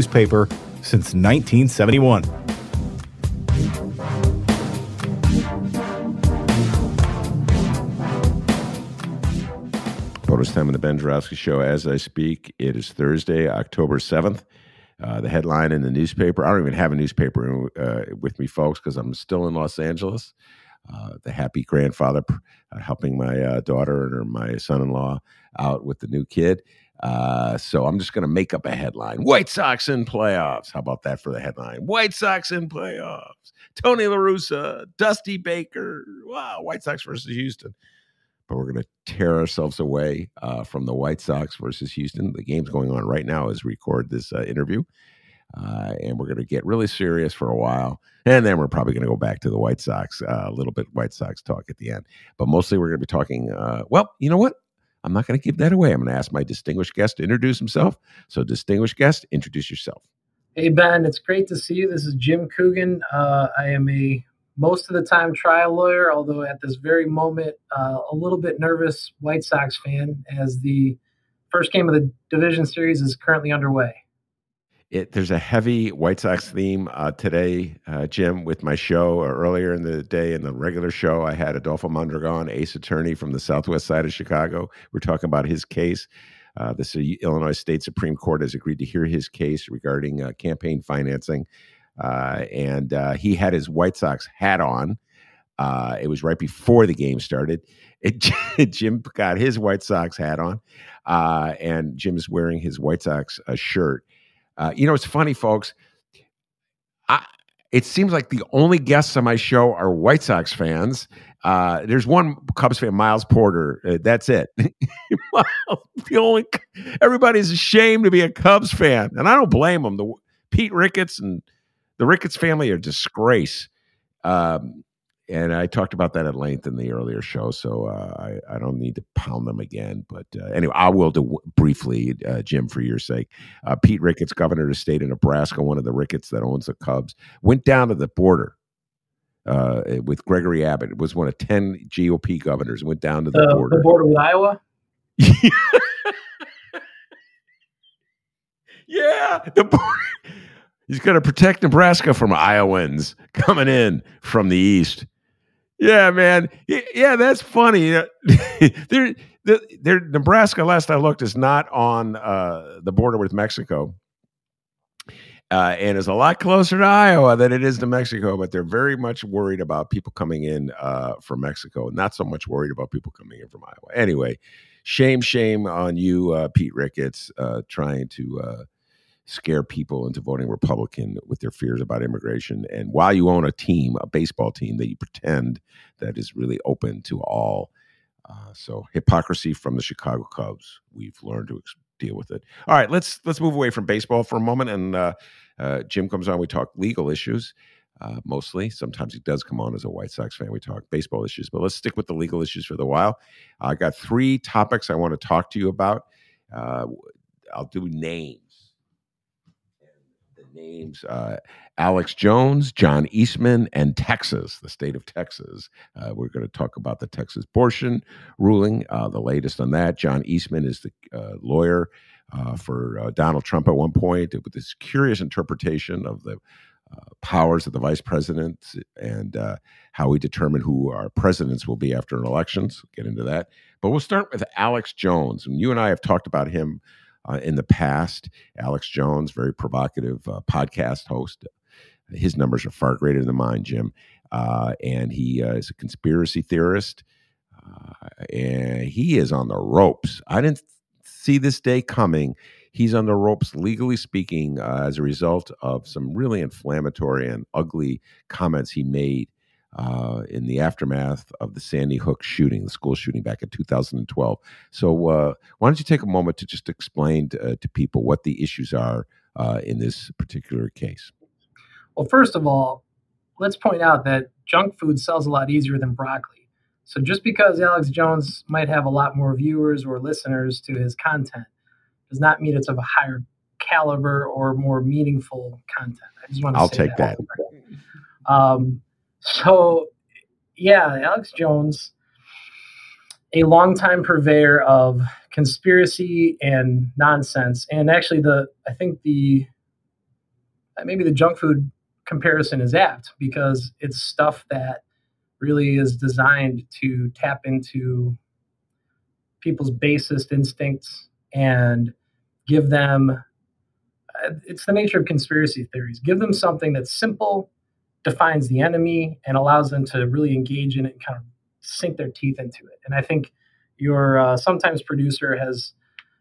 newspaper since 1971. Bonus time on the Ben Joravsky Show as I speak. It is Thursday, October 7th. Uh, the headline in the newspaper. I don't even have a newspaper uh, with me, folks, because I'm still in Los Angeles. Uh, the happy grandfather uh, helping my uh, daughter and my son in law out with the new kid. Uh, so I'm just going to make up a headline. White Sox in playoffs. How about that for the headline? White Sox in playoffs. Tony La Russa, Dusty Baker. Wow, White Sox versus Houston. But we're going to tear ourselves away uh, from the White Sox versus Houston. The game's going on right now as we record this uh, interview. Uh, and we're going to get really serious for a while. And then we're probably going to go back to the White Sox, uh, a little bit White Sox talk at the end. But mostly we're going to be talking, well, you know what? I'm not going to give that away. I'm going to ask my distinguished guest to introduce himself. So, distinguished guest, introduce yourself. Hey, Ben, it's great to see you. This is Jim Coogan. Uh, I am a most of the time trial lawyer, although at this very moment, uh, a little bit nervous White Sox fan as the first game of the division series is currently underway. It, there's a heavy White Sox theme uh, today, uh, Jim, with my show. Uh, earlier in the day, in the regular show, I had Adolfo Mondragon, ace attorney from the southwest side of Chicago. We're talking about his case. Uh, the Illinois State Supreme Court has agreed to hear his case regarding uh, campaign financing. Uh, and he had his White Sox hat on. it was right before the game started. It, Jim got his White Sox hat on, and Jim's wearing his White Sox shirt. Uh, you know, it's funny, folks. I, it seems like the only guests on my show are White Sox fans. Uh, there's one Cubs fan, Miles Porter. Uh, that's it. the only everybody's ashamed to be a Cubs fan, and I don't blame them. The Pete Ricketts and the Ricketts family are disgrace. Um, and I talked about that at length in the earlier show, so uh, I, I, don't need to pound them again. But uh, anyway, I will do briefly, uh, Jim, for your sake. Uh, Pete Ricketts, governor of the state of Nebraska, one of the Ricketts that owns the Cubs, went down to the border uh, with Gregory Abbott. It was one of ten GOP governors. Went down to the border. The border with Iowa. yeah, the border. He's going to protect Nebraska from Iowans coming in from the east. Yeah, man. Yeah, that's funny. there, there, Nebraska. Last I looked, is not on uh, the border with Mexico, uh, and is a lot closer to Iowa than it is to Mexico. But they're very much worried about people coming in uh, from Mexico, not so much worried about people coming in from Iowa. Anyway, shame, shame on you, uh, Pete Ricketts, uh, trying to uh, scare people into voting Republican with their fears about immigration. And while you own a team, a baseball team that you pretend that is really open to all, uh, so hypocrisy from the Chicago Cubs. We've learned to ex- deal with it. All right, let's let's move away from baseball for a moment. And uh, uh, Jim comes on. We talk legal issues. Uh, mostly. Sometimes he does come on as a White Sox fan. We talk baseball issues, but let's stick with the legal issues for the while. I got three topics I want to talk to you about. Uh, I'll do names names uh, Alex Jones, John Eastman, and Texas, the state of Texas. Uh, we're going to talk about the Texas abortion ruling, uh, the latest on that. John Eastman is the uh, lawyer uh, for uh, Donald Trump at one point with this curious interpretation of the powers of the vice president and how we determine who our presidents will be after elections. We'll get into that. But we'll start with Alex Jones. And you and I have talked about him uh, in the past. Alex Jones, very provocative uh, podcast host. His numbers are far greater than mine, Jim. Uh, and he uh, is a conspiracy theorist. Uh, and he is on the ropes. I didn't see this day coming. He's on the ropes, legally speaking, as a result of some really inflammatory and ugly comments he made uh, in the aftermath of the Sandy Hook shooting, the school shooting back in 2012. So, uh, why don't you take a moment to just explain to, uh, to people what the issues are uh, in this particular case? Well, first of all, let's point out that junk food sells a lot easier than broccoli. So, just because Alex Jones might have a lot more viewers or listeners to his content does not mean it's of a higher caliber or more meaningful content. I just want to I'll take that. that. Um, so, yeah, Alex Jones, a longtime purveyor of conspiracy and nonsense, and actually, the I think the maybe the junk food comparison is apt because it's stuff that really is designed to tap into people's basest instincts and give them uh, it's the nature of conspiracy theories. Give them something that's simple defines the enemy and allows them to really engage in it and kind of sink their teeth into it. And I think your uh, sometimes producer has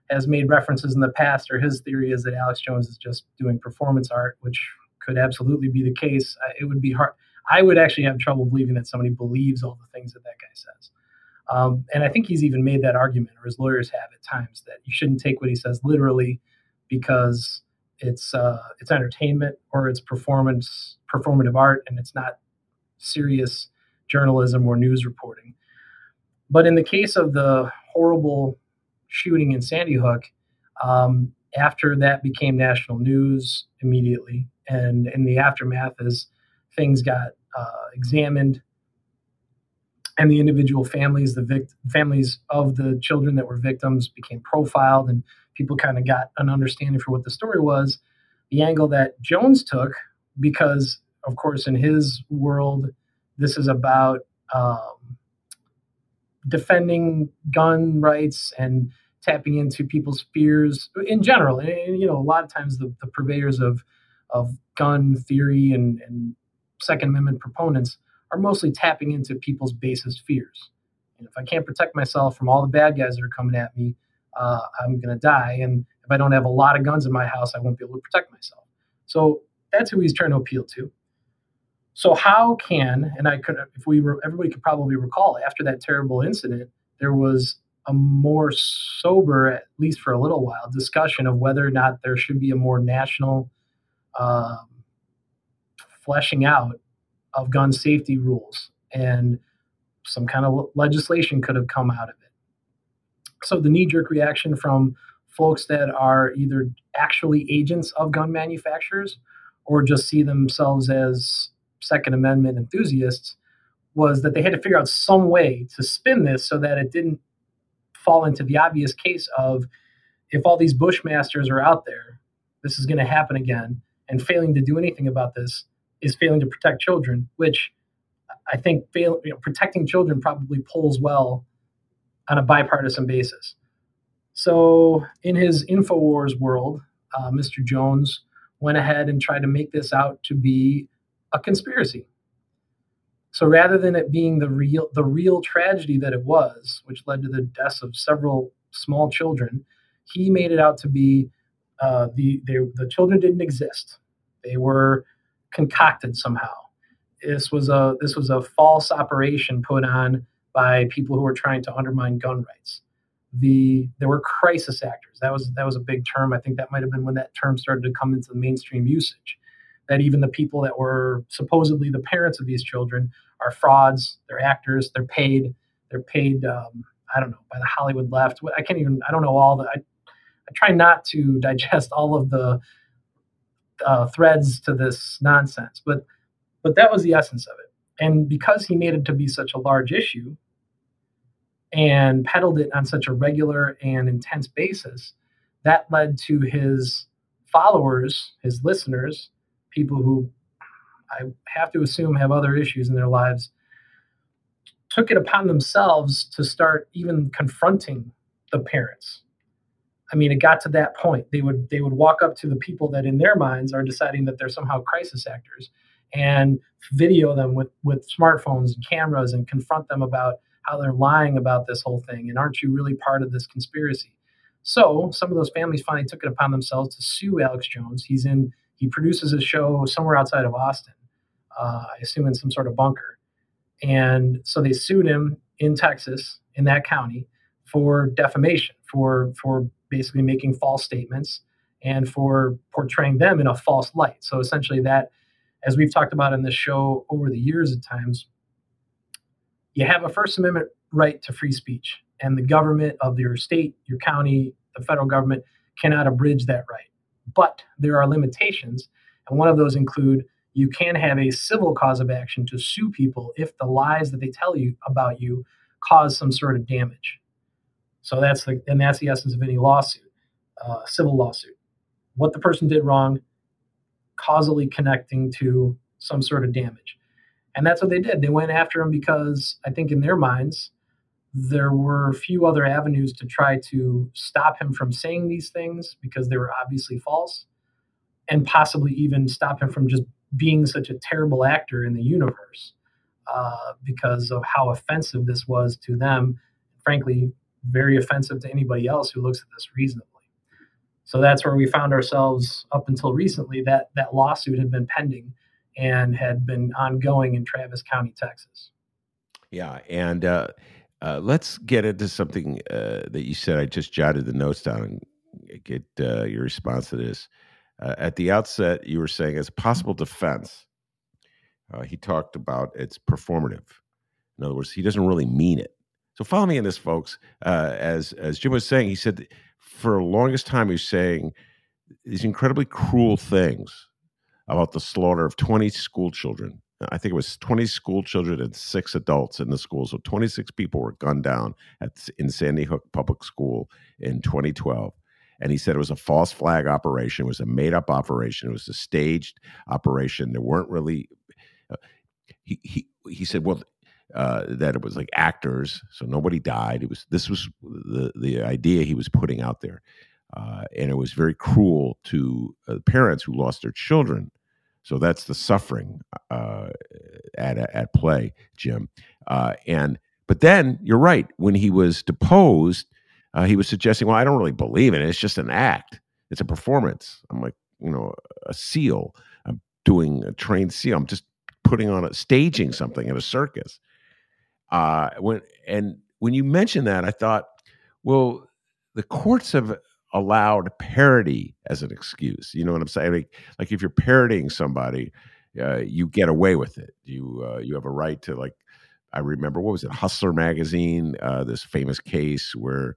has made references in the past, or his theory is that Alex Jones is just doing performance art, which could absolutely be the case. It would be hard. I would actually have trouble believing that somebody believes all the things that that guy says. Um, and I think he's even made that argument, or his lawyers have at times, that you shouldn't take what he says literally because it's uh, it's entertainment or it's performance performative art and it's not serious journalism or news reporting. But in the case of the horrible shooting in Sandy Hook, um, after that became national news immediately, and in the aftermath, as things got uh, examined, and the individual families, the vict- families of the children that were victims, became profiled, and people kind of got an understanding for what the story was. The angle that Jones took, because of course in his world, this is about um, defending gun rights and tapping into people's fears in general. And, you know, a lot of times the, the purveyors of of gun theory and, and Second Amendment proponents are mostly tapping into people's basest fears. And if I can't protect myself from all the bad guys that are coming at me, uh, I'm going to die. And if I don't have a lot of guns in my house, I won't be able to protect myself. So that's who he's trying to appeal to. So how can and I could if we were everybody could probably recall after that terrible incident, there was a more sober, at least for a little while, discussion of whether or not there should be a more national um, fleshing out of gun safety rules and some kind of legislation could have come out of it. So the knee jerk reaction from folks that are either actually agents of gun manufacturers or just see themselves as Second Amendment enthusiasts was that they had to figure out some way to spin this so that it didn't fall into the obvious case of if all these Bushmasters are out there, this is going to happen again, and failing to do anything about this is failing to protect children, which I think fail, you know, protecting children probably pulls well on a bipartisan basis. So, in his InfoWars world, uh, Mr. Jones went ahead and tried to make this out to be a conspiracy. So rather than it being the real the real tragedy that it was, which led to the deaths of several small children, he made it out to be uh, the they, the children didn't exist. They were concocted somehow. This was a this was a false operation put on by people who were trying to undermine gun rights. The there were crisis actors. That was that was a big term. I think that might have been when that term started to come into the mainstream usage that even the people that were supposedly the parents of these children are frauds. They're actors. They're paid. They're paid. Um, I don't know by the Hollywood left. I can't even. I don't know all the. I, I try not to digest all of the uh, threads to this nonsense. But but that was the essence of it. And because he made it to be such a large issue and peddled it on such a regular and intense basis, that led to his followers, his listeners, people who I have to assume have other issues in their lives, took it upon themselves to start even confronting the parents. I mean, it got to that point. They would they would walk up to the people that in their minds are deciding that they're somehow crisis actors and video them with with smartphones and cameras and confront them about how they're lying about this whole thing and aren't you really part of this conspiracy? So some of those families finally took it upon themselves to sue alex jones. He's in he produces a show somewhere outside of austin uh, i assume in some sort of bunker. And so they sued him in texas in that county for defamation for for basically making false statements and for portraying them in a false light so essentially that as we've talked about in this show over the years at times, you have a First Amendment right to free speech, and the government of your state, your county, the federal government cannot abridge that right. But there are limitations, and one of those include you can have a civil cause of action to sue people if the lies that they tell you about you cause some sort of damage. So that's the and that's the essence of any lawsuit, uh, civil lawsuit. What the person did wrong, causally connecting to some sort of damage. And that's what they did. They went after him because I think in their minds, there were few other avenues to try to stop him from saying these things because they were obviously false, and possibly even stop him from just being such a terrible actor in the universe uh, because of how offensive this was to them. Frankly, very offensive to anybody else who looks at this reasonably. So that's where we found ourselves up until recently. That that lawsuit had been pending and had been ongoing in Travis County, Texas. Yeah, and uh, uh, let's get into something uh, that you said. I just jotted the notes down and get uh, your response to this. Uh, at the outset, you were saying as a possible defense, uh, he talked about it's performative. In other words, he doesn't really mean it. So follow me in this, folks. as as Jim was saying, he said for the longest time he was saying these incredibly cruel things about the slaughter of 20 school children. I think it was 20 school children and six adults in the school. So 26 people were gunned down at, in Sandy Hook Public School in 2012. And he said it was a false flag operation. It was a made up operation. It was a staged operation. There weren't really. Uh, he, he, he said, well, uh, that it was like actors, so nobody died. It was this was the the idea he was putting out there, uh, and it was very cruel to uh, parents who lost their children. So that's the suffering uh, at at play, Jim. Uh, and but then you're right. When he was deposed, he was suggesting, "Well, I don't really believe in it. It's just an act. It's a performance." I'm like, you know, a seal. I'm doing a trained seal. I'm just putting on a staging something at a circus. Uh, when and when you mentioned that, I thought, well, the courts have allowed parody as an excuse. You know what I'm saying? Like, like if you're parodying somebody, uh, you get away with it. You uh, you have a right to like. I remember what was it, Hustler magazine? Uh, this famous case where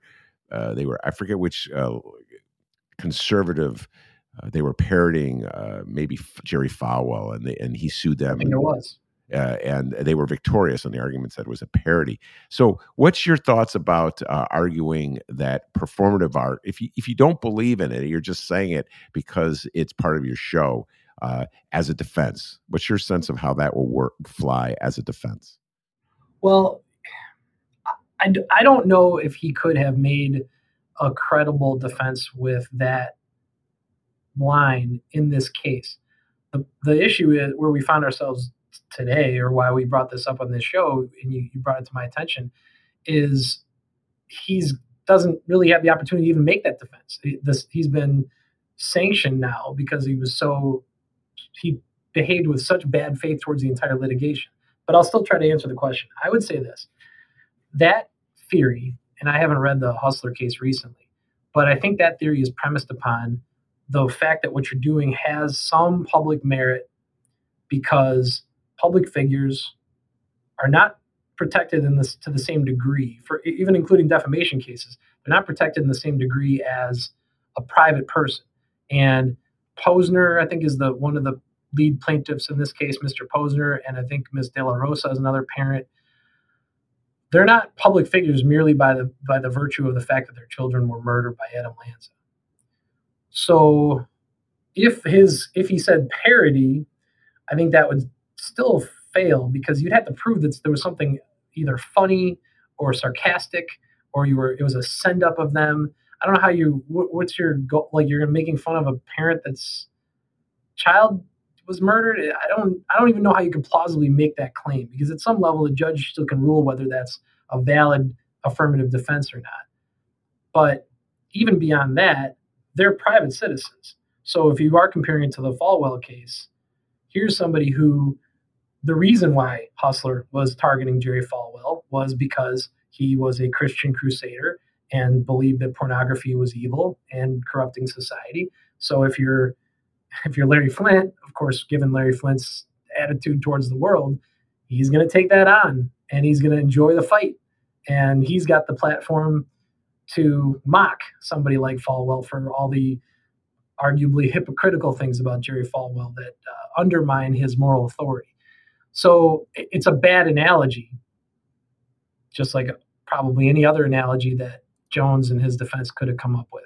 uh, they were I forget which uh, conservative. They were parodying maybe Jerry Falwell, and they, and he sued them. Think it was uh, and they were victorious on the arguments that it was a parody. So, what's your thoughts about uh, arguing that performative art? If you if you don't believe in it, you're just saying it because it's part of your show uh, as a defense. What's your sense of how that will work fly as a defense? Well, I, I don't know if he could have made a credible defense with that line in this case. The, the issue is where we found ourselves today or why we brought this up on this show and you, you brought it to my attention is he's doesn't really have the opportunity to even make that defense. This, he's been sanctioned now because he was so he behaved with such bad faith towards the entire litigation. But I'll still try to answer the question. I would say this: that theory, and I haven't read the Hustler case recently, but I think that theory is premised upon the fact that what you're doing has some public merit because public figures are not protected in this to the same degree for even including defamation cases they're not protected in the same degree as a private person and Pozner, I think, is the one of the lead plaintiffs in this case, Mr. Pozner, and I think Ms. De La Rosa is another parent. They're not public figures merely by the by the virtue of the fact that their children were murdered by Adam Lanza. So if his if he said parody, I think that would still fail because you'd have to prove that there was something either funny or sarcastic or you were it was a send up of them. I don't know how you what, what's your goal like you're making fun of a parent that's child was murdered. I don't I don't even know how you could plausibly make that claim because at some level the judge still can rule whether that's a valid affirmative defense or not. But even beyond that, they're private citizens. So if you are comparing it to the Falwell case, here's somebody who the reason why Hustler was targeting Jerry Falwell was because he was a Christian crusader and believed that pornography was evil and corrupting society. So if you're if you're Larry Flynt, of course, given Larry Flynt's attitude towards the world, he's going to take that on and he's going to enjoy the fight. And he's got the platform to mock somebody like Falwell for all the arguably hypocritical things about Jerry Falwell that uh, undermine his moral authority. So it's a bad analogy, just like probably any other analogy that Jones and his defense could have come up with.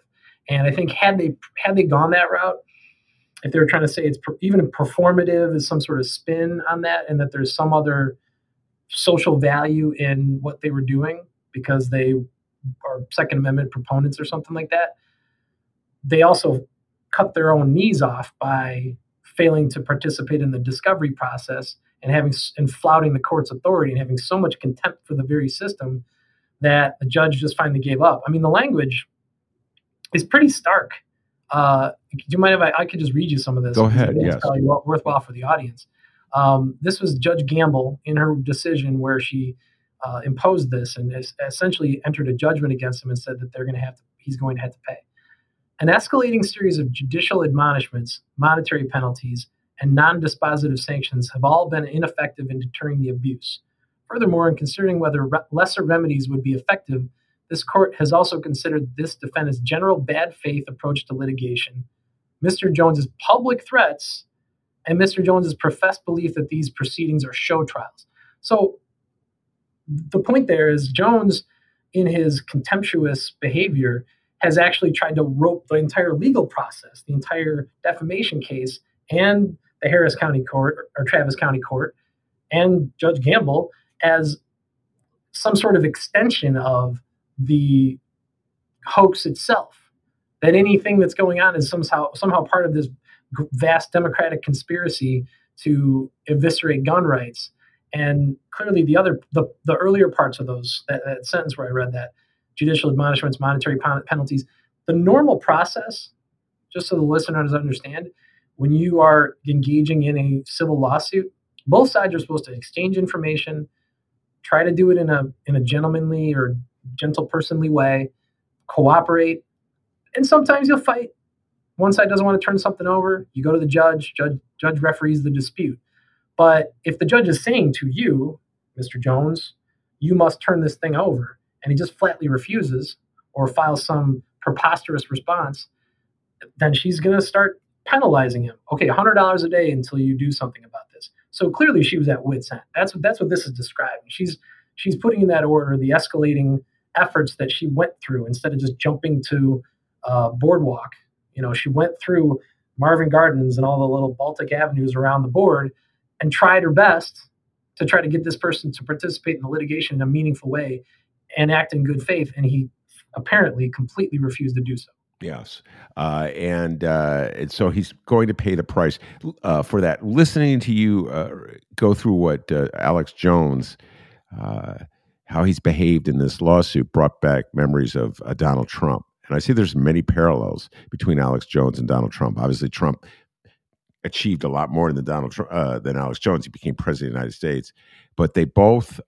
And I think had they had they gone that route, if they were trying to say it's per, even performative is some sort of spin on that, and that there's some other social value in what they were doing because they are Second Amendment proponents or something like that, they also cut their own knees off by failing to participate in the discovery process and having and flouting the court's authority and having so much contempt for the very system that the judge just finally gave up. I mean, the language is pretty stark. Uh, do you mind if I, I could just read you some of this? Go ahead. Yes. Probably worthwhile for the audience. Um, this was Judge Gamble in her decision where she uh, imposed this and essentially entered a judgment against him and said that they're going to have to, he's going to have to pay. An escalating series of judicial admonishments, monetary penalties, and non dispositive sanctions have all been ineffective in deterring the abuse. Furthermore, in considering whether re- lesser remedies would be effective, this court has also considered this defendant's general bad faith approach to litigation, Mr. Jones's public threats, and Mr. Jones's professed belief that these proceedings are show trials. So the point there is Jones, in his contemptuous behavior, has actually tried to rope the entire legal process, the entire defamation case, and the Harris County Court or Travis County Court, and Judge Gamble as some sort of extension of the hoax itself. That anything that's going on is somehow somehow part of this vast democratic conspiracy to eviscerate gun rights. And clearly, the other the, the earlier parts of those that, that sentence where I read that judicial admonishments, monetary penalties, the normal process, just so the listeners understand, when you are engaging in a civil lawsuit, both sides are supposed to exchange information, try to do it in a in a gentlemanly or gentle personly way, cooperate, and sometimes you'll fight. One side doesn't want to turn something over, you go to the judge, judge judge referees the dispute. But if the judge is saying to you, Mr. Jones, you must turn this thing over, and he just flatly refuses or files some preposterous response, then she's going to start penalizing him. Okay, $100 a day until you do something about this. So clearly she was at wit's end. That's what that's what this is describing. She's she's putting in that order the escalating efforts that she went through instead of just jumping to uh, boardwalk. You know, she went through Marvin Gardens and all the little Baltic avenues around the board and tried her best to try to get this person to participate in the litigation in a meaningful way and act in good faith. And he apparently completely refused to do so. Yes, uh, and, uh, and so he's going to pay the price uh, for that. Listening to you uh, go through what uh, Alex Jones, uh, how he's behaved in this lawsuit, brought back memories of Donald Trump, and I see there's many parallels between Alex Jones and Donald Trump. Obviously, Trump achieved a lot more than Donald Trump, than Alex Jones. He became president of the United States, but they both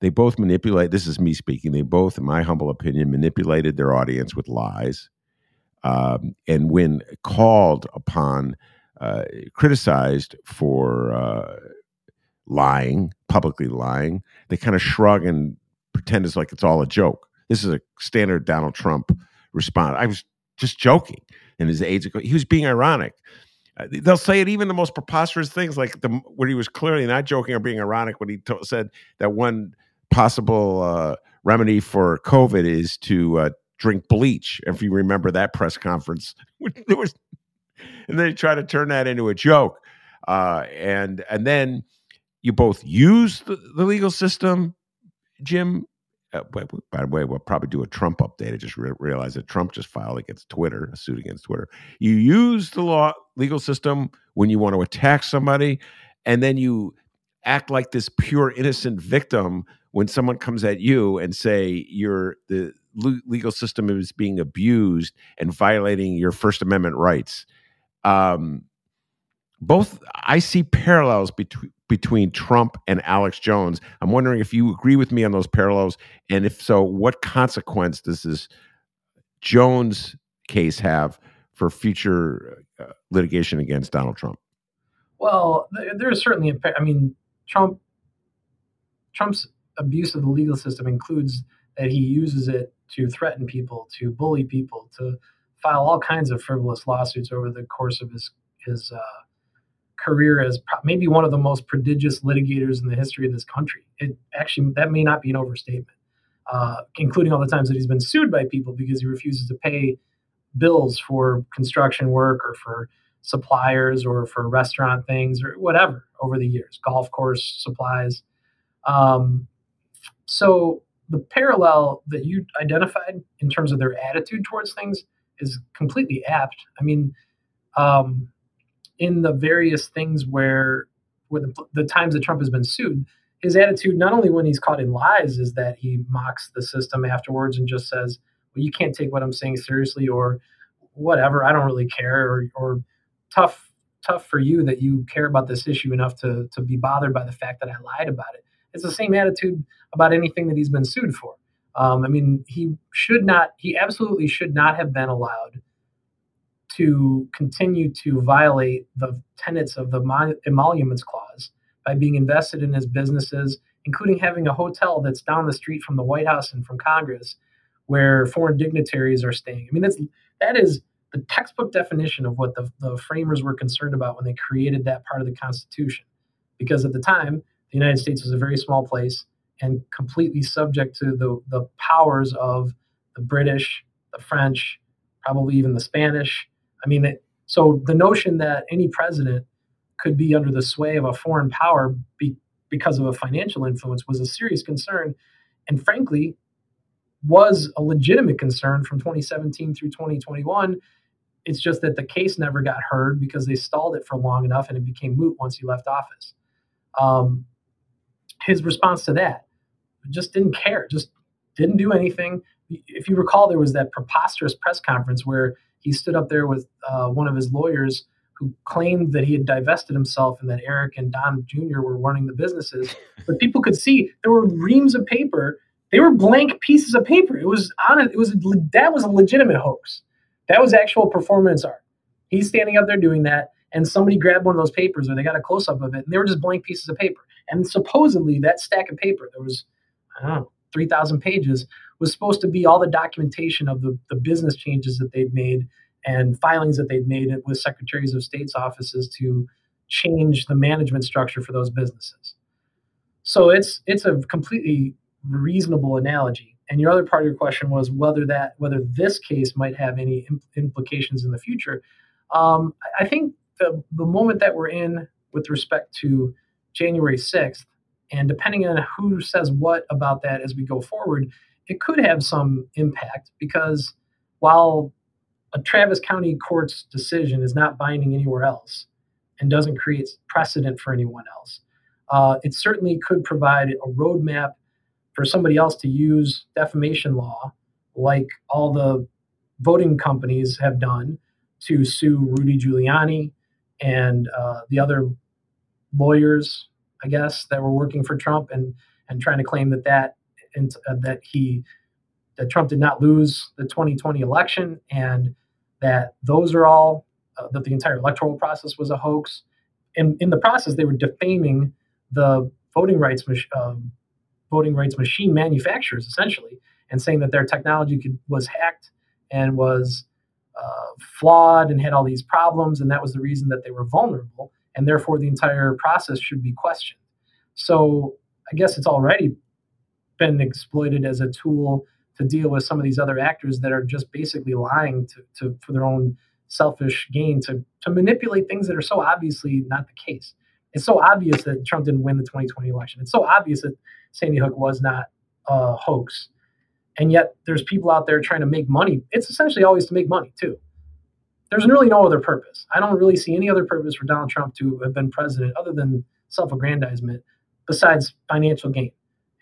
they both manipulate. This is me speaking. They both, in my humble opinion, manipulated their audience with lies. Um, and when called upon, uh, criticized for uh, lying, publicly lying, they kind of shrug and pretend it's like it's all a joke. This is a standard Donald Trump response. I was just joking. and his aides. He was being ironic. Uh, they'll say it even the most preposterous things, like the he was clearly not joking or being ironic when he to- said that one possible uh, remedy for COVID is to uh, drink bleach. If you remember that press conference, there was, and they try to turn that into a joke, uh, and and then you both use the, the legal system, Jim. Uh, by, the way, we'll probably do a Trump update. I just re- realized that Trump just filed against Twitter, a suit against Twitter. You use the law legal system when you want to attack somebody, and then you act like this pure innocent victim when someone comes at you and say you're the legal system is being abused and violating your First Amendment rights. Um, both I see parallels between between Trump and Alex Jones. I'm wondering if you agree with me on those parallels, and if so, what consequence does this Jones case have for future uh, litigation against Donald Trump? Well, there is certainly a. I mean, Trump Trump's abuse of the legal system includes that he uses it to threaten people, to bully people, to file all kinds of frivolous lawsuits over the course of his his uh, career as pro- maybe one of the most prodigious litigators in the history of this country. It actually that may not be an overstatement, uh, including all the times that he's been sued by people because he refuses to pay bills for construction work or for suppliers or for restaurant things or whatever over the years, golf course supplies. Um, so the parallel that you identified in terms of their attitude towards things is completely apt. I mean, um, in the various things where, where the, the times that Trump has been sued, his attitude, not only when he's caught in lies, is that he mocks the system afterwards and just says, "Well, you can't take what I'm saying seriously," or "Whatever, I don't really care," or, or "Tough, tough for you that you care about this issue enough to to be bothered by the fact that I lied about it." It's the same attitude about anything that he's been sued for. Um, I mean, he should not, he absolutely should not have been allowed to continue to violate the tenets of the emoluments clause by being invested in his businesses, including having a hotel that's down the street from the White House and from Congress, where foreign dignitaries are staying. I mean, that's that is the textbook definition of what the, the framers were concerned about when they created that part of the Constitution. Because at the time, the United States was a very small place and completely subject to the, the powers of the British, the French, probably even the Spanish. I mean, it, so the notion that any president could be under the sway of a foreign power be, because of a financial influence was a serious concern, and frankly, was a legitimate concern from 2017 through 2021. It's just that the case never got heard because they stalled it for long enough, and it became moot once he left office. Um, his response to that just didn't care, just didn't do anything. If you recall, there was that preposterous press conference where he stood up there with uh, one of his lawyers who claimed that he had divested himself and that Eric and Don Jr. were running the businesses. But people could see there were reams of paper. They were blank pieces of paper. It was on it. It was that was a legitimate hoax. That was actual performance art. He's standing up there doing that, and somebody grabbed one of those papers or they got a close up of it, and they were just blank pieces of paper. And supposedly that stack of paper, there was I don't know, 3,000 pages, was supposed to be all the documentation of the, the business changes that they'd made and filings that they'd made with secretaries of state's offices to change the management structure for those businesses. So it's it's a completely reasonable analogy. And your other part of your question was whether that whether this case might have any implications in the future. Um, I think the the moment that we're in with respect to January sixth and depending on who says what about that as we go forward, it could have some impact because while a Travis County court's decision is not binding anywhere else and doesn't create precedent for anyone else, uh, it certainly could provide a roadmap for somebody else to use defamation law, like all the voting companies have done, to sue Rudy Giuliani and uh, the other lawyers I guess, that were working for Trump and and trying to claim that that uh, that he that Trump did not lose the 2020 election and that those are all uh, that the entire electoral process was a hoax. And in the process, they were defaming the voting rights um, voting rights machine manufacturers essentially, and saying that their technology could, was hacked and was uh, flawed and had all these problems, and that was the reason that they were vulnerable, and therefore the entire process should be questioned. So I guess it's already been exploited as a tool to deal with some of these other actors that are just basically lying to, to for their own selfish gain to to manipulate things that are so obviously not the case. It's so obvious that Trump didn't win the 2020 election. It's so obvious that Sandy Hook was not a hoax. And yet there's people out there trying to make money. It's essentially always to make money too. There's really no other purpose. I don't really see any other purpose for Donald Trump to have been president other than self-aggrandizement besides financial gain.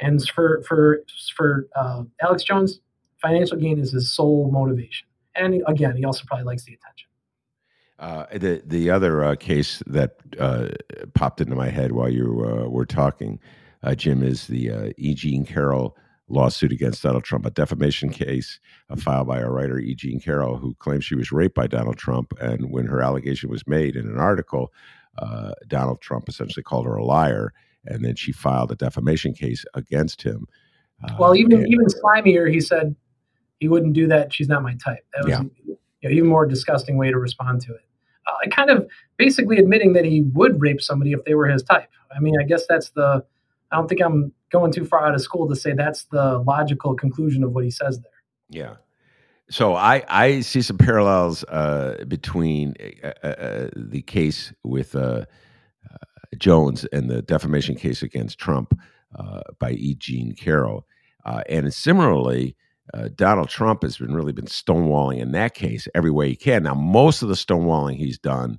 And for for for uh, Alex Jones, financial gain is his sole motivation. And again, he also probably likes the attention. Uh, the the other uh, case that uh, popped into my head while you uh, were talking, uh, Jim, is the E. Jean Carroll lawsuit against Donald Trump, a defamation case uh, filed by a writer, E. Jean Carroll, who claims she was raped by Donald Trump. And when her allegation was made in an article, uh, Donald Trump essentially called her a liar, and then she filed a defamation case against him. Uh, well, even and, even slimier, he said he wouldn't do that. She's not my type. That was yeah. you know, even more disgusting way to respond to it. Uh, kind of basically admitting that he would rape somebody if they were his type. I mean, I guess that's the. I don't think I'm going too far out of school to say that's the logical conclusion of what he says there. Yeah. So I I see some parallels uh, between uh, uh, uh the case with uh, Jones and the defamation case against Trump by E. Jean Carroll, and similarly uh, Donald Trump has been really been stonewalling in that case every way he can. Now, most of the stonewalling he's done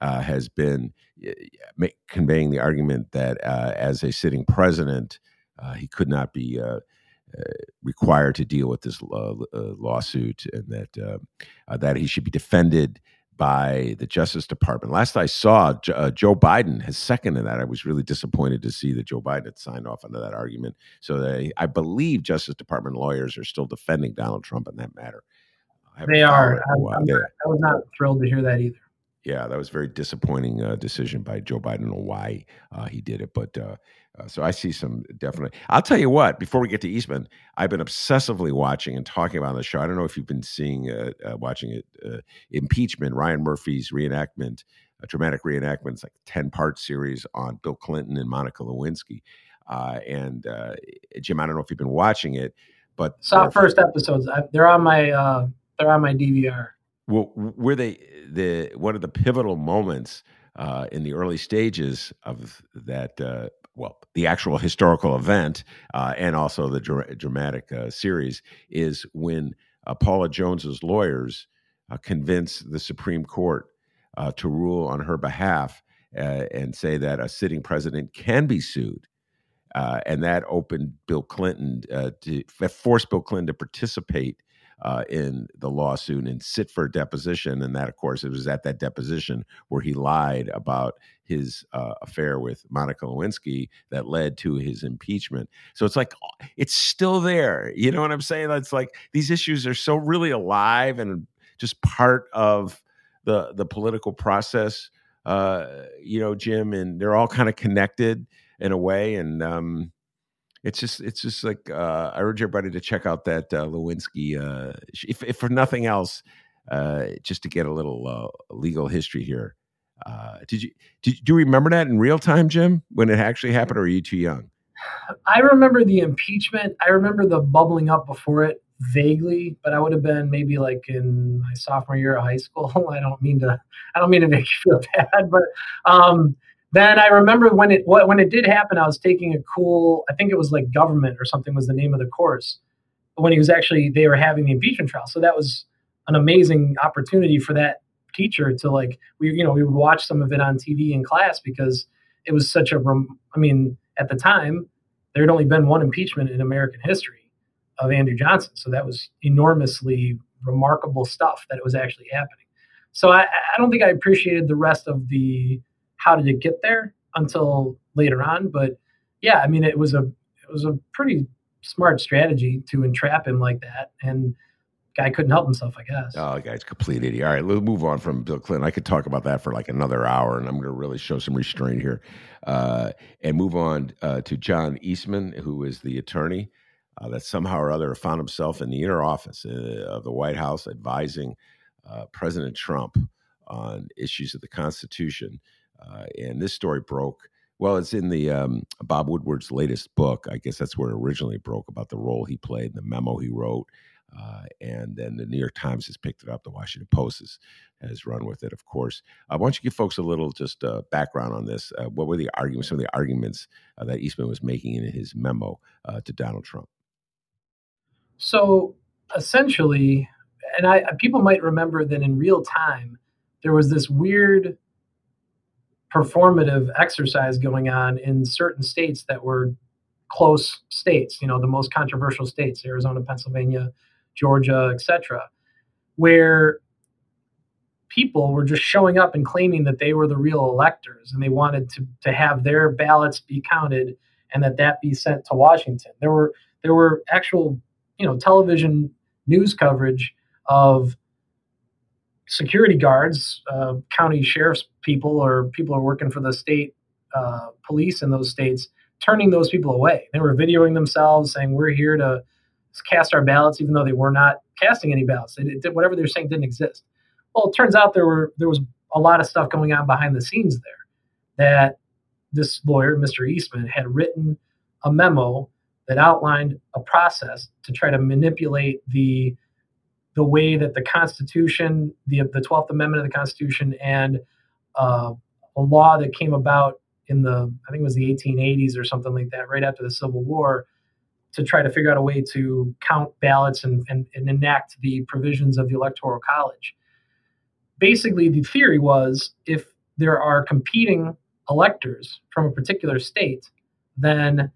uh, has been uh, conveying the argument that uh, as a sitting president, uh, he could not be uh, required to deal with this lawsuit, and that that he should be defended by the Justice Department. Last I saw, uh, Joe Biden has seconded that. I was really disappointed to see that Joe Biden had signed off on that argument. So they, I believe Justice Department lawyers are still defending Donald Trump in that matter. They are. I, I was not thrilled to hear that either. Yeah, that was a very disappointing uh, decision by Joe Biden on why uh, he did it. But uh, uh, so I see some definitely. I'll tell you what. Before we get to Eastman, I've been obsessively watching and talking about the show. I don't know if you've been seeing, uh, uh, watching it. Uh, impeachment, Ryan Murphy's reenactment, a dramatic reenactment. It's like ten part series on Bill Clinton and Monica Lewinsky. Uh, and uh, Jim, I don't know if you've been watching it, but saw first episodes. I, they're on my they're on my DVR. Well, were they the one of the pivotal moments? Uh, in the early stages of that uh, well, the actual historical event uh, and also the dra- dramatic uh, series is when uh, Paula Jones's lawyers uh, convince the Supreme Court to rule on her behalf and say that a sitting president can be sued. and that opened Bill Clinton to forced Bill Clinton to participate uh, in the lawsuit and sit for a deposition. And that, of course, it was at that deposition where he lied about his uh, affair with Monica Lewinsky that led to his impeachment. So it's like it's still there. You know what I'm saying? It's like these issues are so really alive and just part of the the political process. Uh, you know, Jim, and they're all kind of connected in a way. And um, it's just it's just like uh, I urge everybody to check out that uh, Lewinsky, uh, if, if for nothing else, uh, just to get a little uh, legal history here. Uh, did you did, do you remember that in real time, Jim, when it actually happened, or are you too young? I remember the impeachment. I remember the bubbling up before it vaguely, but I would have been maybe like in my sophomore year of high school. I don't mean to I don't mean to make you feel bad, but um, then I remember when it when it did happen, I was taking a cool, I think it was like government or something was the name of the course. When he was actually they were having the impeachment trial, so that was an amazing opportunity for that teacher to like we you know we would watch some of it on TV in class because it was such a I mean at the time there had only been one impeachment in American history of Andrew Johnson, so that was enormously remarkable stuff that it was actually happening. So I, I don't think I appreciated the rest of the how did it get there until later on. But yeah, I mean, it was a it was a pretty smart strategy to entrap him like that, and guy couldn't help himself, I guess. Oh, guy's complete idiot. All right, let's move on from Bill Clinton. I could talk about that for like another hour, and I'm going to really show some restraint here, uh, and move on uh, to John Eastman, who is the attorney uh, that somehow or other found himself in the inner office uh, of the White House advising uh, President Trump on issues of the Constitution. Uh, and this story broke. Well, it's in the um, Bob Woodward's latest book. I guess that's where it originally broke about the role he played, the memo he wrote, uh, and then the New York Times has picked it up. The Washington Post has, has run with it, of course. Uh, why don't you give folks a little just uh, background on this? Uh, what were the arguments, some of the arguments uh, that Eastman was making in his memo to Donald Trump? So essentially, and I people might remember that in real time there was this weird performative exercise going on in certain states that were close states, you know, the most controversial states, Arizona, Pennsylvania, Georgia, etc., where people were just showing up and claiming that they were the real electors and they wanted to, to have their ballots be counted and that that be sent to Washington. There were there were actual, you know, television news coverage of security guards, uh, county sheriff's people, or people who are working for the state uh, police in those states, turning those people away. They were videoing themselves, saying, "We're here to cast our ballots," even though they were not casting any ballots. They did, whatever they're saying didn't exist. Well, it turns out there were there was a lot of stuff going on behind the scenes there. That this lawyer, Mr. Eastman, had written a memo that outlined a process to try to manipulate the the way that the Constitution, the the Twelfth Amendment of the Constitution, and uh, a law that came about in the I think it was the 1880s or something like that, right after the Civil War, to try to figure out a way to count ballots and, and, and enact the provisions of the Electoral College. Basically, the theory was if there are competing electors from a particular state, then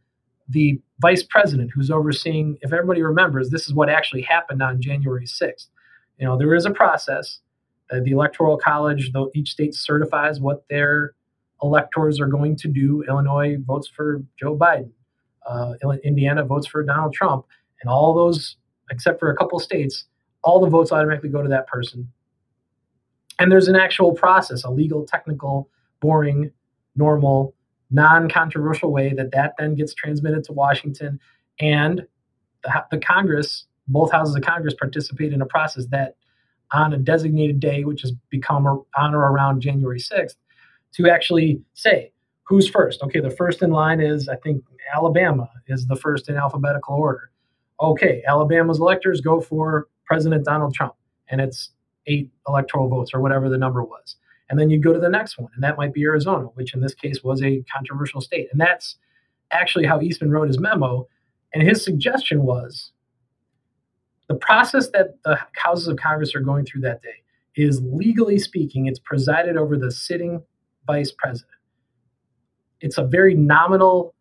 the vice president who's overseeing, if everybody remembers, this is what actually happened on January 6th. You know, there is a process. Uh, the Electoral College, though each state certifies what their electors are going to do. Illinois votes for Joe Biden. Uh, Indiana votes for Donald Trump. And all those, except for a couple states, all the votes automatically go to that person. And there's an actual process, a legal, technical, boring, normal non-controversial way that that then gets transmitted to Washington, and the, the Congress, both houses of Congress, participate in a process that, on a designated day, which has become on or around January sixth, to actually say who's first. Okay, the first in line is I think Alabama is the first in alphabetical order. Okay, Alabama's electors go for President Donald Trump, and it's eight electoral votes or whatever the number was. And then you go to the next one, and that might be Arizona, which in this case was a controversial state. And that's actually how Eastman wrote his memo. And his suggestion was the process that the houses of Congress are going through that day is legally speaking, it's presided over the sitting vice president. It's a very nominal,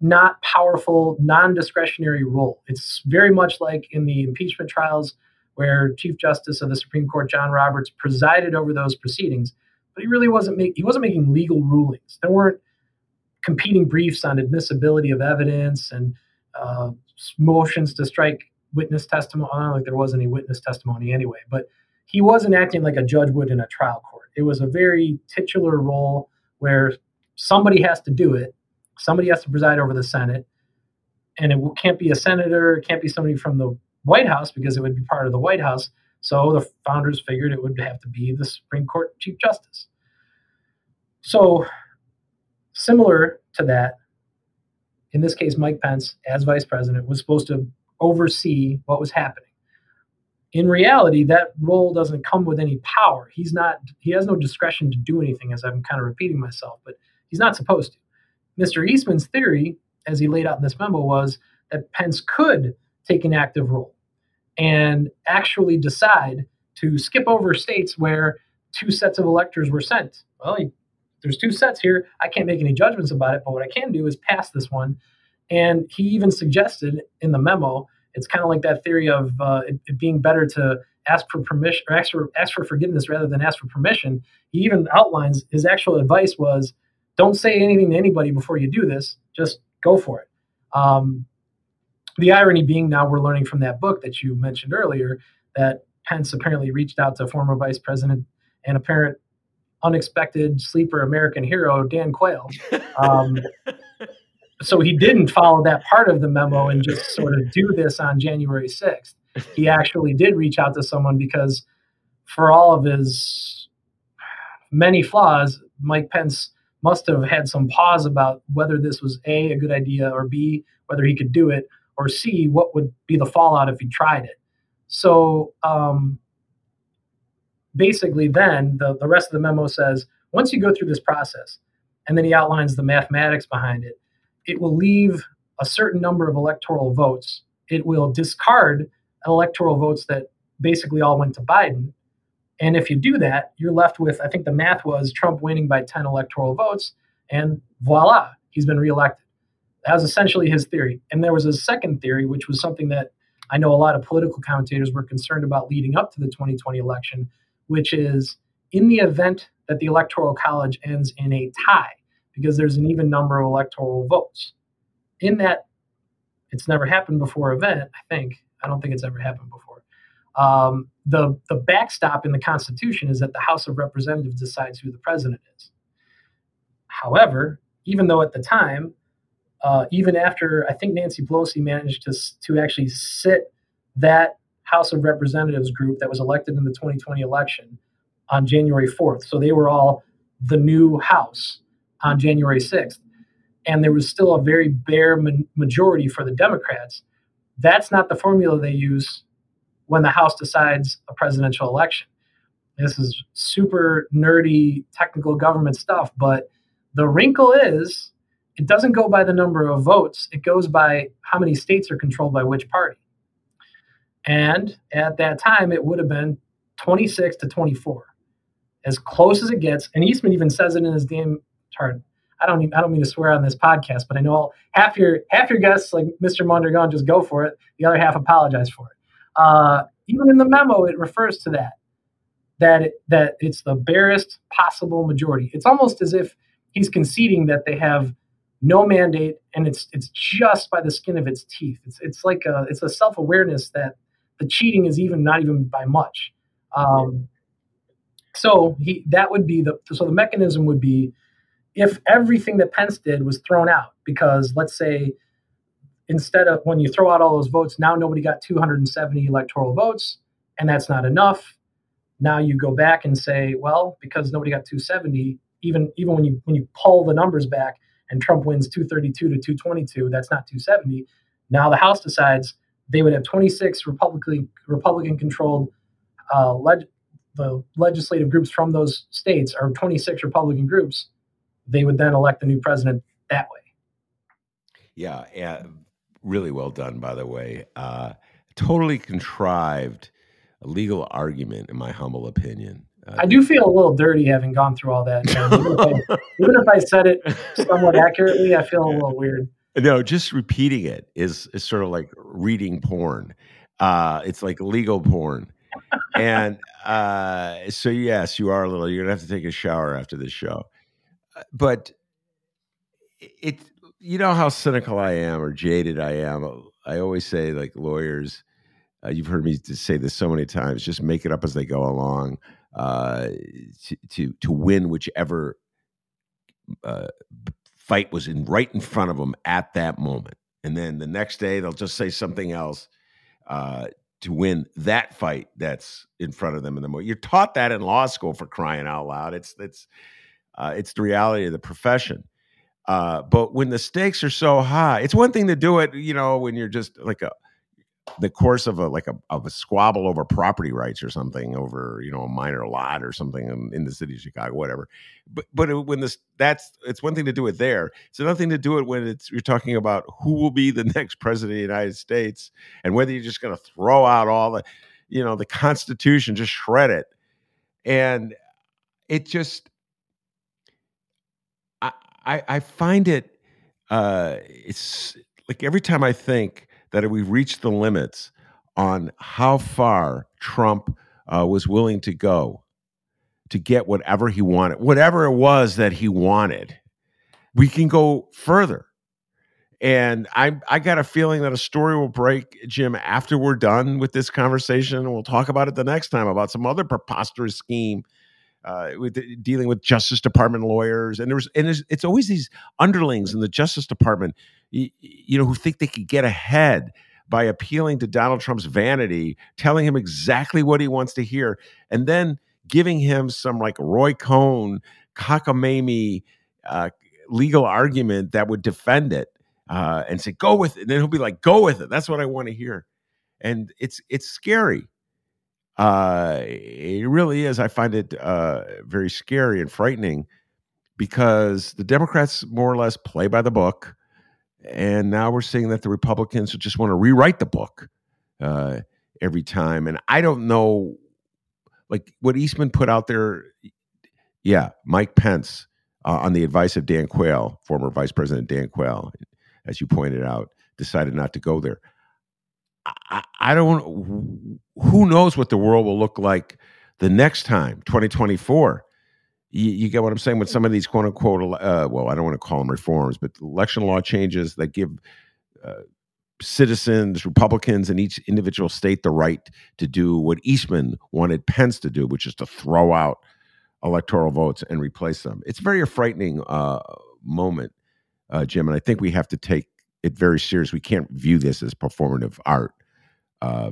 not powerful, non discretionary role. It's very much like in the impeachment trials where Chief Justice of the Supreme Court John Roberts presided over those proceedings, but he really wasn't make, he wasn't making legal rulings. There weren't competing briefs on admissibility of evidence and uh, motions to strike witness testimony. I don't think there was any witness testimony anyway, but he wasn't acting like a judge would in a trial court. It was a very titular role where somebody has to do it. Somebody has to preside over the Senate, and it can't be a senator. It can't be somebody from the White House because it would be part of the White House. So the founders figured it would have to be the Supreme Court Chief Justice. So, similar to that, in this case, Mike Pence, as vice president, was supposed to oversee what was happening. In reality, that role doesn't come with any power. He's not, he has no discretion to do anything, as I'm kind of repeating myself, but he's not supposed to. Mr. Eastman's theory, as he laid out in this memo, was that Pence could take an active role and actually decide to skip over states where two sets of electors were sent. Well, there's two sets here. I can't make any judgments about it, but what I can do is pass this one. And he even suggested in the memo, it's kind of like that theory of uh, it, it, being better to ask for permission or ask for, ask for forgiveness rather than ask for permission. He even outlines his actual advice was don't say anything to anybody before you do this, just go for it. Um, the irony being now we're learning from that book that you mentioned earlier that Pence apparently reached out to former vice president and apparent unexpected sleeper American hero Dan Quayle. Um, so he didn't follow that part of the memo and just sort of do this on January 6th. He actually did reach out to someone because for all of his many flaws, Mike Pence must have had some pause about whether this was A, a good idea, or B, whether he could do it, or C, what would be the fallout if he tried it. So um, basically, then the, the rest of the memo says once you go through this process, and then he outlines the mathematics behind it, it will leave a certain number of electoral votes. It will discard electoral votes that basically all went to Biden. And if you do that, you're left with, I think the math was Trump winning by 10 electoral votes, and voila, he's been reelected. That was essentially his theory. And there was a second theory, which was something that I know a lot of political commentators were concerned about leading up to the 2020 election, which is in the event that the Electoral College ends in a tie, because there's an even number of electoral votes. In that, it's never happened before event, I think. I don't think it's ever happened before. Um, the, the backstop in the Constitution is that the House of Representatives decides who the president is. However, even though at the time, uh, even after I think Nancy Pelosi managed to, to actually sit that House of Representatives group that was elected in the 2020 election on January 4th. So they were all the new House on January 6th. And there was still a very bare majority for the Democrats. That's not the formula they use when the House decides a presidential election. This is super nerdy technical government stuff, but the wrinkle is it doesn't go by the number of votes, it goes by how many states are controlled by which party. And at that time, it would have been 26 to 24, as close as it gets. And Eastman even says it in his damn chart. I don't, I don't mean to swear on this podcast, but I know half your half your guests, like Mr. Mondragon, just go for it. The other half apologize for it. Uh, even in the memo, it refers to that that it, that it's the barest possible majority. It's almost as if he's conceding that they have no mandate and it's it's just by the skin of its teeth. It's it's like a it's a self awareness that the cheating is even not even by much. Um, so he that would be the so the mechanism would be if everything that Pence did was thrown out because let's say instead of when you throw out all those votes now nobody got 270 electoral votes and that's not enough now you go back and say well because nobody got 270 even even when you when you pull the numbers back and Trump wins 232 to 222 that's not 270 now the house decides they would have 26 Republican Republican controlled uh, leg- the legislative groups from those states are 26 Republican groups. They would then elect the new president that way. Yeah, yeah really well done, by the way. Uh, totally contrived legal argument, in my humble opinion. Uh, I do feel a little dirty having gone through all that. Even if, I, even if I said it somewhat accurately, I feel a little weird. No, just repeating it is is sort of like reading porn. Uh, it's like legal porn. and uh, so yes, you are a little. You're gonna have to take a shower after this show. Uh, but it, you know how cynical I am or jaded I am. I always say, like lawyers, uh, you've heard me say this so many times. Just make it up as they go along uh, to, to to win whichever uh, fight was in right in front of them at that moment. And then the next day they'll just say something else uh, to win that fight that's in front of them in the moment. You're taught that in law school for crying out loud. It's it's uh, it's the reality of the profession. Uh, but when the stakes are so high, it's one thing to do it, you know, when you're just like a the course of a like a of a squabble over property rights or something over you know a minor lot or something in, in the city of Chicago, whatever. But but when this that's it's one thing to do it there. It's another thing to do it when it's you're talking about who will be the next president of the United States and whether you're just going to throw out all the you know the Constitution, just shred it, and it just I I, I find it uh it's like every time I think that we've reached the limits on how far Trump uh, was willing to go to get whatever he wanted, whatever it was that he wanted. We can go further. And I, I got a feeling that a story will break, Jim, after we're done with this conversation. We'll talk about it the next time about some other preposterous scheme uh, with dealing with Justice Department lawyers, and there's and it's always these underlings in the Justice Department, you, you, know, who think they could get ahead by appealing to Donald Trump's vanity, telling him exactly what he wants to hear, and then giving him some like Roy Cohn cockamamie uh, legal argument that would defend it uh, and say, "Go with it." And then he'll be like, "Go with it." That's what I want to hear, and it's it's scary. Uh, it really is. I find it uh, very scary and frightening because the Democrats more or less play by the book, and now we're seeing that the Republicans just want to rewrite the book uh, every time. And I don't know, like what Eastman put out there. Yeah, Mike Pence uh, on the advice of Dan Quayle, former Vice President Dan Quayle, as you pointed out, decided not to go there. I, I don't. Who knows what the world will look like the next time, 2024. You, you, get what I'm saying with some of these quote unquote, uh, well, I don't want to call them reforms, but election law changes that give uh, citizens, Republicans in each individual state the right to do what Eastman wanted Pence to do, which is to throw out electoral votes and replace them. It's very a frightening uh, moment, uh, Jim, and I think we have to take it very serious. We can't view this as performative art, uh,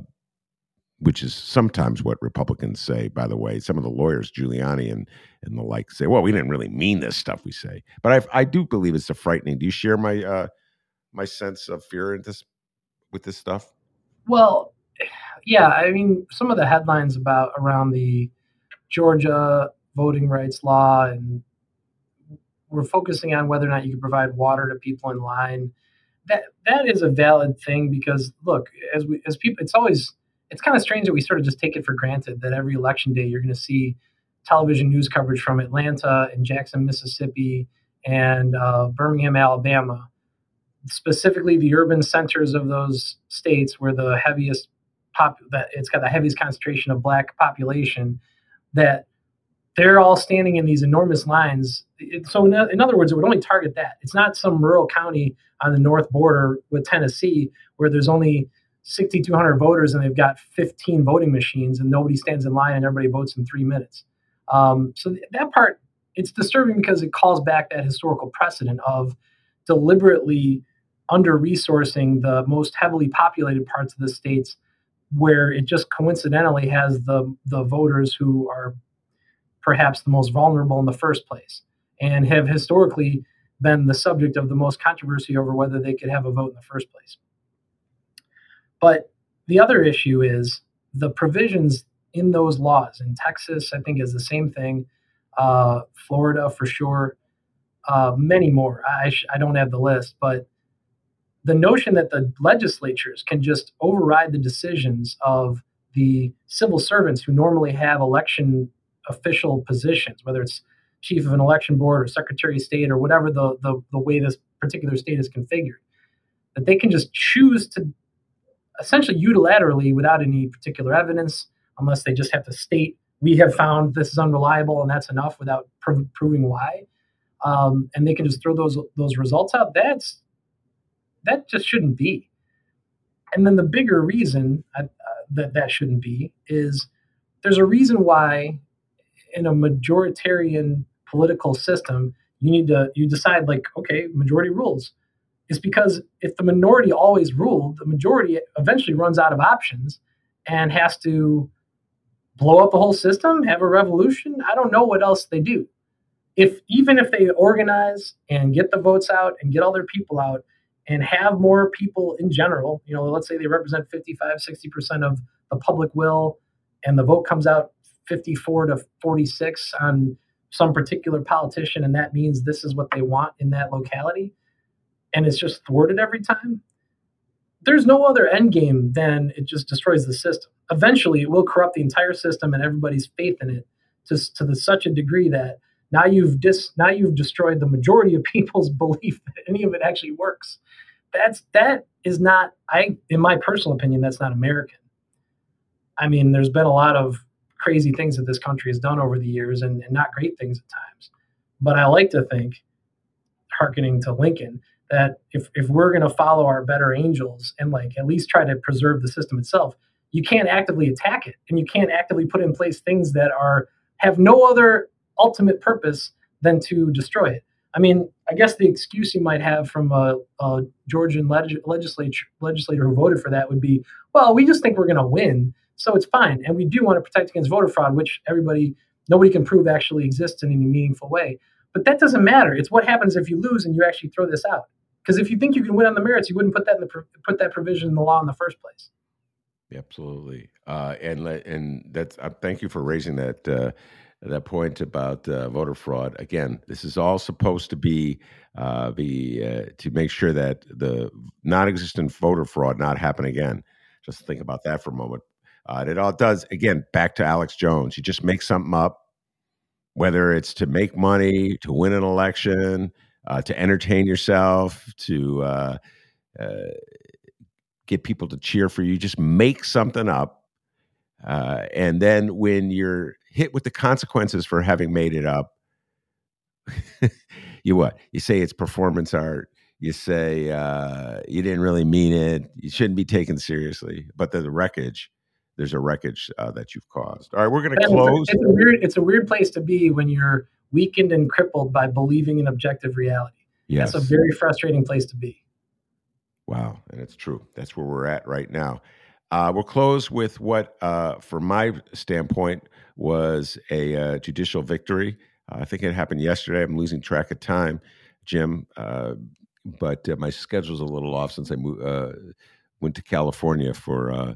which is sometimes what Republicans say. By the way, some of the lawyers, Giuliani and and the like, say, "Well, we didn't really mean this stuff we say." But I I do believe it's a frightening. Do you share my uh, my sense of fear in this with this stuff? Well, yeah. I mean, some of the headlines about around the Georgia voting rights law and we're focusing on whether or not you can provide water to people in line that that is a valid thing because look as we as people it's always it's kind of strange that we sort of just take it for granted that every election day you're going to see television news coverage from atlanta and jackson mississippi and uh, birmingham alabama. Specifically the urban centers of those states where the heaviest pop that it's got the heaviest concentration of black population that they're all standing in these enormous lines. So, in, in, other words, it would only target that. It's not some rural county on the north border with Tennessee where there's only 6,200 voters and they've got 15 voting machines and nobody stands in line and everybody votes in three minutes. Um, so, that part, it's disturbing because it calls back that historical precedent of deliberately under resourcing the most heavily populated parts of the states where it just coincidentally has the the voters who are perhaps the most vulnerable in the first place and have historically been the subject of the most controversy over whether they could have a vote in the first place. But the other issue is the provisions in those laws. In Texas, I think is the same thing. Uh, Florida, for sure. Uh, many more. I, sh- I don't have the list, but the notion that the legislatures can just override the decisions of the civil servants who normally have election official positions, whether it's chief of an election board or secretary of state or whatever the, the, the way this particular state is configured, that they can just choose to essentially unilaterally, without any particular evidence, unless they just have to state, we have found this is unreliable and that's enough without pr- proving why. Um, and they can just throw those those results out. That's that just shouldn't be. And then the bigger reason uh, that that shouldn't be is there's a reason why in a majoritarian political system, you need to you decide like, okay, majority rules. It's because if the minority always ruled, the majority eventually runs out of options and has to blow up the whole system, have a revolution. I don't know what else they do. If even if they organize and get the votes out and get all their people out and have more people in general, you know, let's say they represent 55, 60% of the public will and the vote comes out 54 to 46 on some particular politician, and that means this is what they want in that locality, and it's just thwarted every time, there's no other end game than it just destroys the system. Eventually, it will corrupt the entire system and everybody's faith in it to, to the, such a degree that now you've dis, now you've destroyed the majority of people's belief that any of it actually works. That's that is not I in my personal opinion that's not American. I mean, there's been a lot of crazy things that this country has done over the years and, and not great things at times. But I like to think, hearkening to Lincoln, that if, if we're going to follow our better angels and like at least try to preserve the system itself, you can't actively attack it and you can't actively put in place things that are have no other ultimate purpose than to destroy it. I mean, I guess the excuse you might have from a, a Georgian leg- legislator who voted for that would be, well, we just think we're going to win, so it's fine, and we do want to protect against voter fraud, which everybody, nobody can prove actually exists in any meaningful way. But that doesn't matter. It's what happens if you lose and you actually throw this out. Because if you think you can win on the merits, you wouldn't put that in the put that provision in the law in the first place. Absolutely, uh, and and that's uh, thank you for raising that uh, that point about uh, voter fraud. Again, this is all supposed to be uh, be uh, to make sure that the non-existent voter fraud not happen again. Just think about that for a moment. Uh, it all does again back to Alex Jones. You just make something up, whether it's to make money, to win an election, uh, to entertain yourself, to uh, get people to cheer for you. Just make something up, and then when you're hit with the consequences for having made it up, you what? You say it's performance art. You say uh, you didn't really mean it. You shouldn't be taken seriously. But the wreckage, there's a wreckage uh, that you've caused. All right, we're going to close. It's a, weird. It's a weird place to be when you're weakened and crippled by believing in objective reality. Yes. That's a very frustrating place to be. Wow, and it's true. That's where we're at right now. Uh, we'll close with what, uh, from my standpoint, was a uh, judicial victory. Uh, I think it happened yesterday. I'm losing track of time, Jim, uh, but uh, my schedule's a little off since I moved, went to California for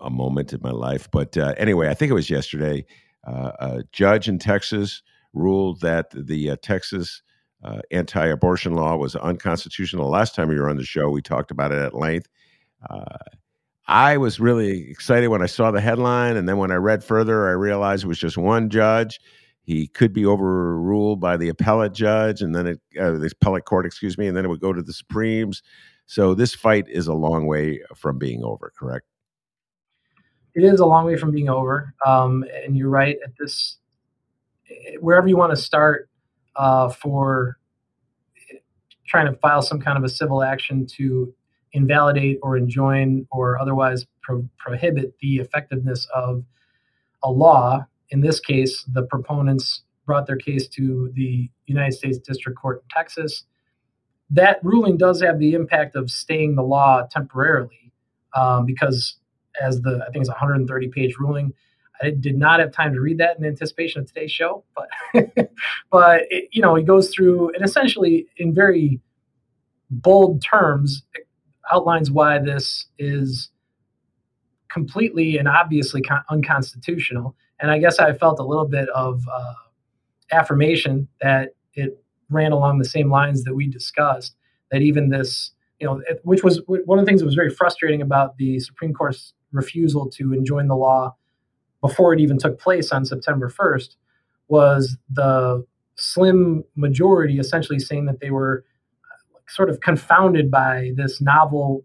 a, moment in my life. But anyway, I think it was yesterday. a judge in Texas ruled that the Texas anti-abortion law was unconstitutional. Last time we were on the show, we talked about it at length. Uh, I was really excited when I saw the headline, and then when I read further, I realized it was just one judge. He could be overruled by the appellate judge, and then it, uh, the appellate court, excuse me, and then it would go to the Supremes. So this fight is a long way from being over. Correct? It is a long way from being over, um, and you're right. At this, wherever you want to start uh, for trying to file some kind of a civil action to invalidate or enjoin or otherwise pro- prohibit the effectiveness of a law. In this case, the proponents brought their case to the United States District Court in Texas. That ruling does have the impact of staying the law temporarily um, because, as the I think it's a 130 page ruling, I did not have time to read that in anticipation of today's show, but but it, you know he goes through and essentially in very bold terms outlines why this is completely and obviously con- unconstitutional. And I guess I felt a little bit of uh, affirmation that it ran along the same lines that we discussed. That even this, you know, it, which was one of the things that was very frustrating about the Supreme Court's refusal to enjoin the law before it even took place on September 1st, was the slim majority essentially saying that they were uh, sort of confounded by this novel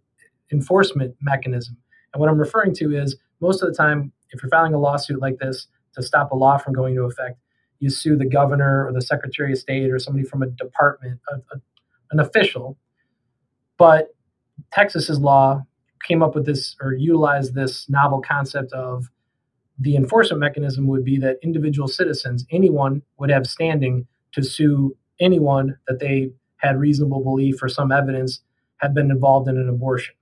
enforcement mechanism. And what I'm referring to is most of the time, if you're filing a lawsuit like this to stop a law from going into effect, you sue the governor or the secretary of state or somebody from a department, a, a, an official. But Texas's law came up with this or utilized this novel concept of the enforcement mechanism would be that individual citizens, anyone would have standing to sue anyone that they had reasonable belief or some evidence had been involved in an abortion.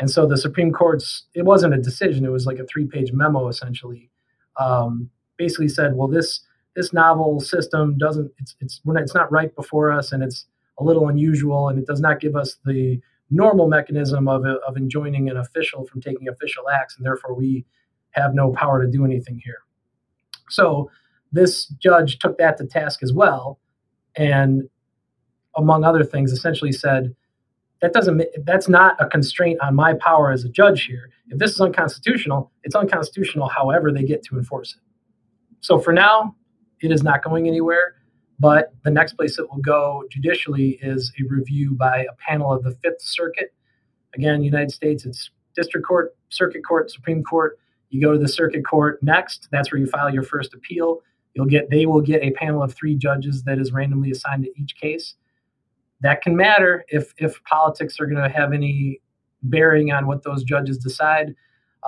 And so the Supreme Court's, it wasn't a decision, it was like a three page memo essentially, um, basically said, well, this, this novel system doesn't, it's, it's, not, it's not right before us and it's a little unusual and it does not give us the normal mechanism of, of enjoining an official from taking official acts and therefore we have no power to do anything here. So this judge took that to task as well and among other things, essentially said that doesn't that's not a constraint on my power as a judge here. If this is unconstitutional, it's unconstitutional however they get to enforce it. So for now, it is not going anywhere. But the next place it will go judicially is a review by a panel of the Fifth Circuit. Again, United States, it's district court, circuit court, Supreme Court. You go to the circuit court next. That's where you file your first appeal. You'll get they will get a panel of three judges that is randomly assigned to each case that can matter if if politics are going to have any bearing on what those judges decide.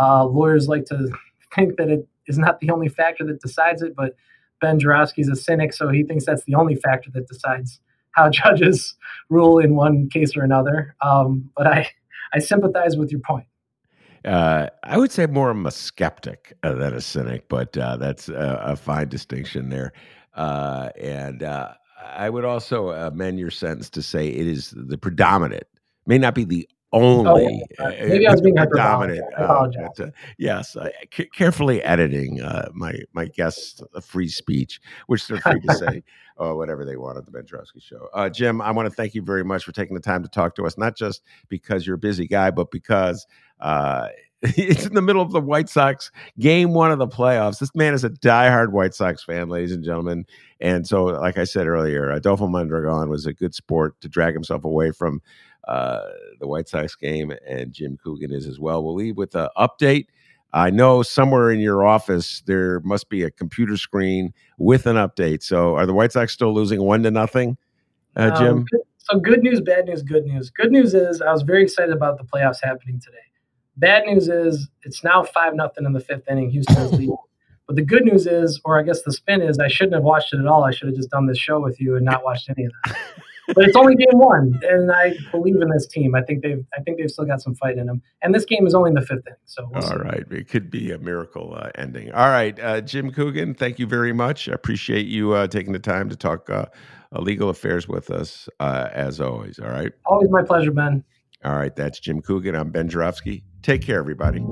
Uh, lawyers like to think that it is not the only factor that decides it, but Ben Joravsky's a cynic, so he thinks that's the only factor that decides how judges rule in one case or another. Um, but I, I sympathize with your point. Uh, I would say more of a skeptic uh, than a cynic, but uh, that's a, a, fine distinction there. Uh, and uh, I would also amend your sentence to say it is the predominant, may not be the Oh, only. Oh, maybe I was being. I uh, apologize. Uh, yes, uh, c- carefully editing my my guests' free speech, which they're free to say or whatever they want at the Ben Joravsky show. Jim, I want to thank you very much for taking the time to talk to us, not just because you're a busy guy, but because uh, it's in the middle of the White Sox game one of the playoffs. This man is a diehard White Sox fan, ladies and gentlemen. And so, like I said earlier, Adolfo Mondragon was a good sport to drag himself away from uh, the White Sox game, and Jim Coogan is as well. We'll leave with an update. I know somewhere in your office there must be a computer screen with an update. So, are the White Sox still losing one to nothing, uh, um, Jim? Um, so, good news, bad news, good news. Good news is I was very excited about the playoffs happening today. Bad news is it's now five nothing in the fifth inning. Houston's leading. But the good news is, or I guess the spin is, I shouldn't have watched it at all. I should have just done this show with you and not watched any of that. but it's only game one, and I believe in this team. I think they've, I think they've still got some fight in them. And this game is only in the fifth inning, so we'll all see. right, it could be a miracle uh, ending. All right, uh, Jim Coogan, thank you very much. I appreciate you uh, taking the time to talk uh, legal affairs with us, uh, as always. All right, always my pleasure, Ben. All right, that's Jim Coogan. I'm Ben Joravsky. Take care, everybody.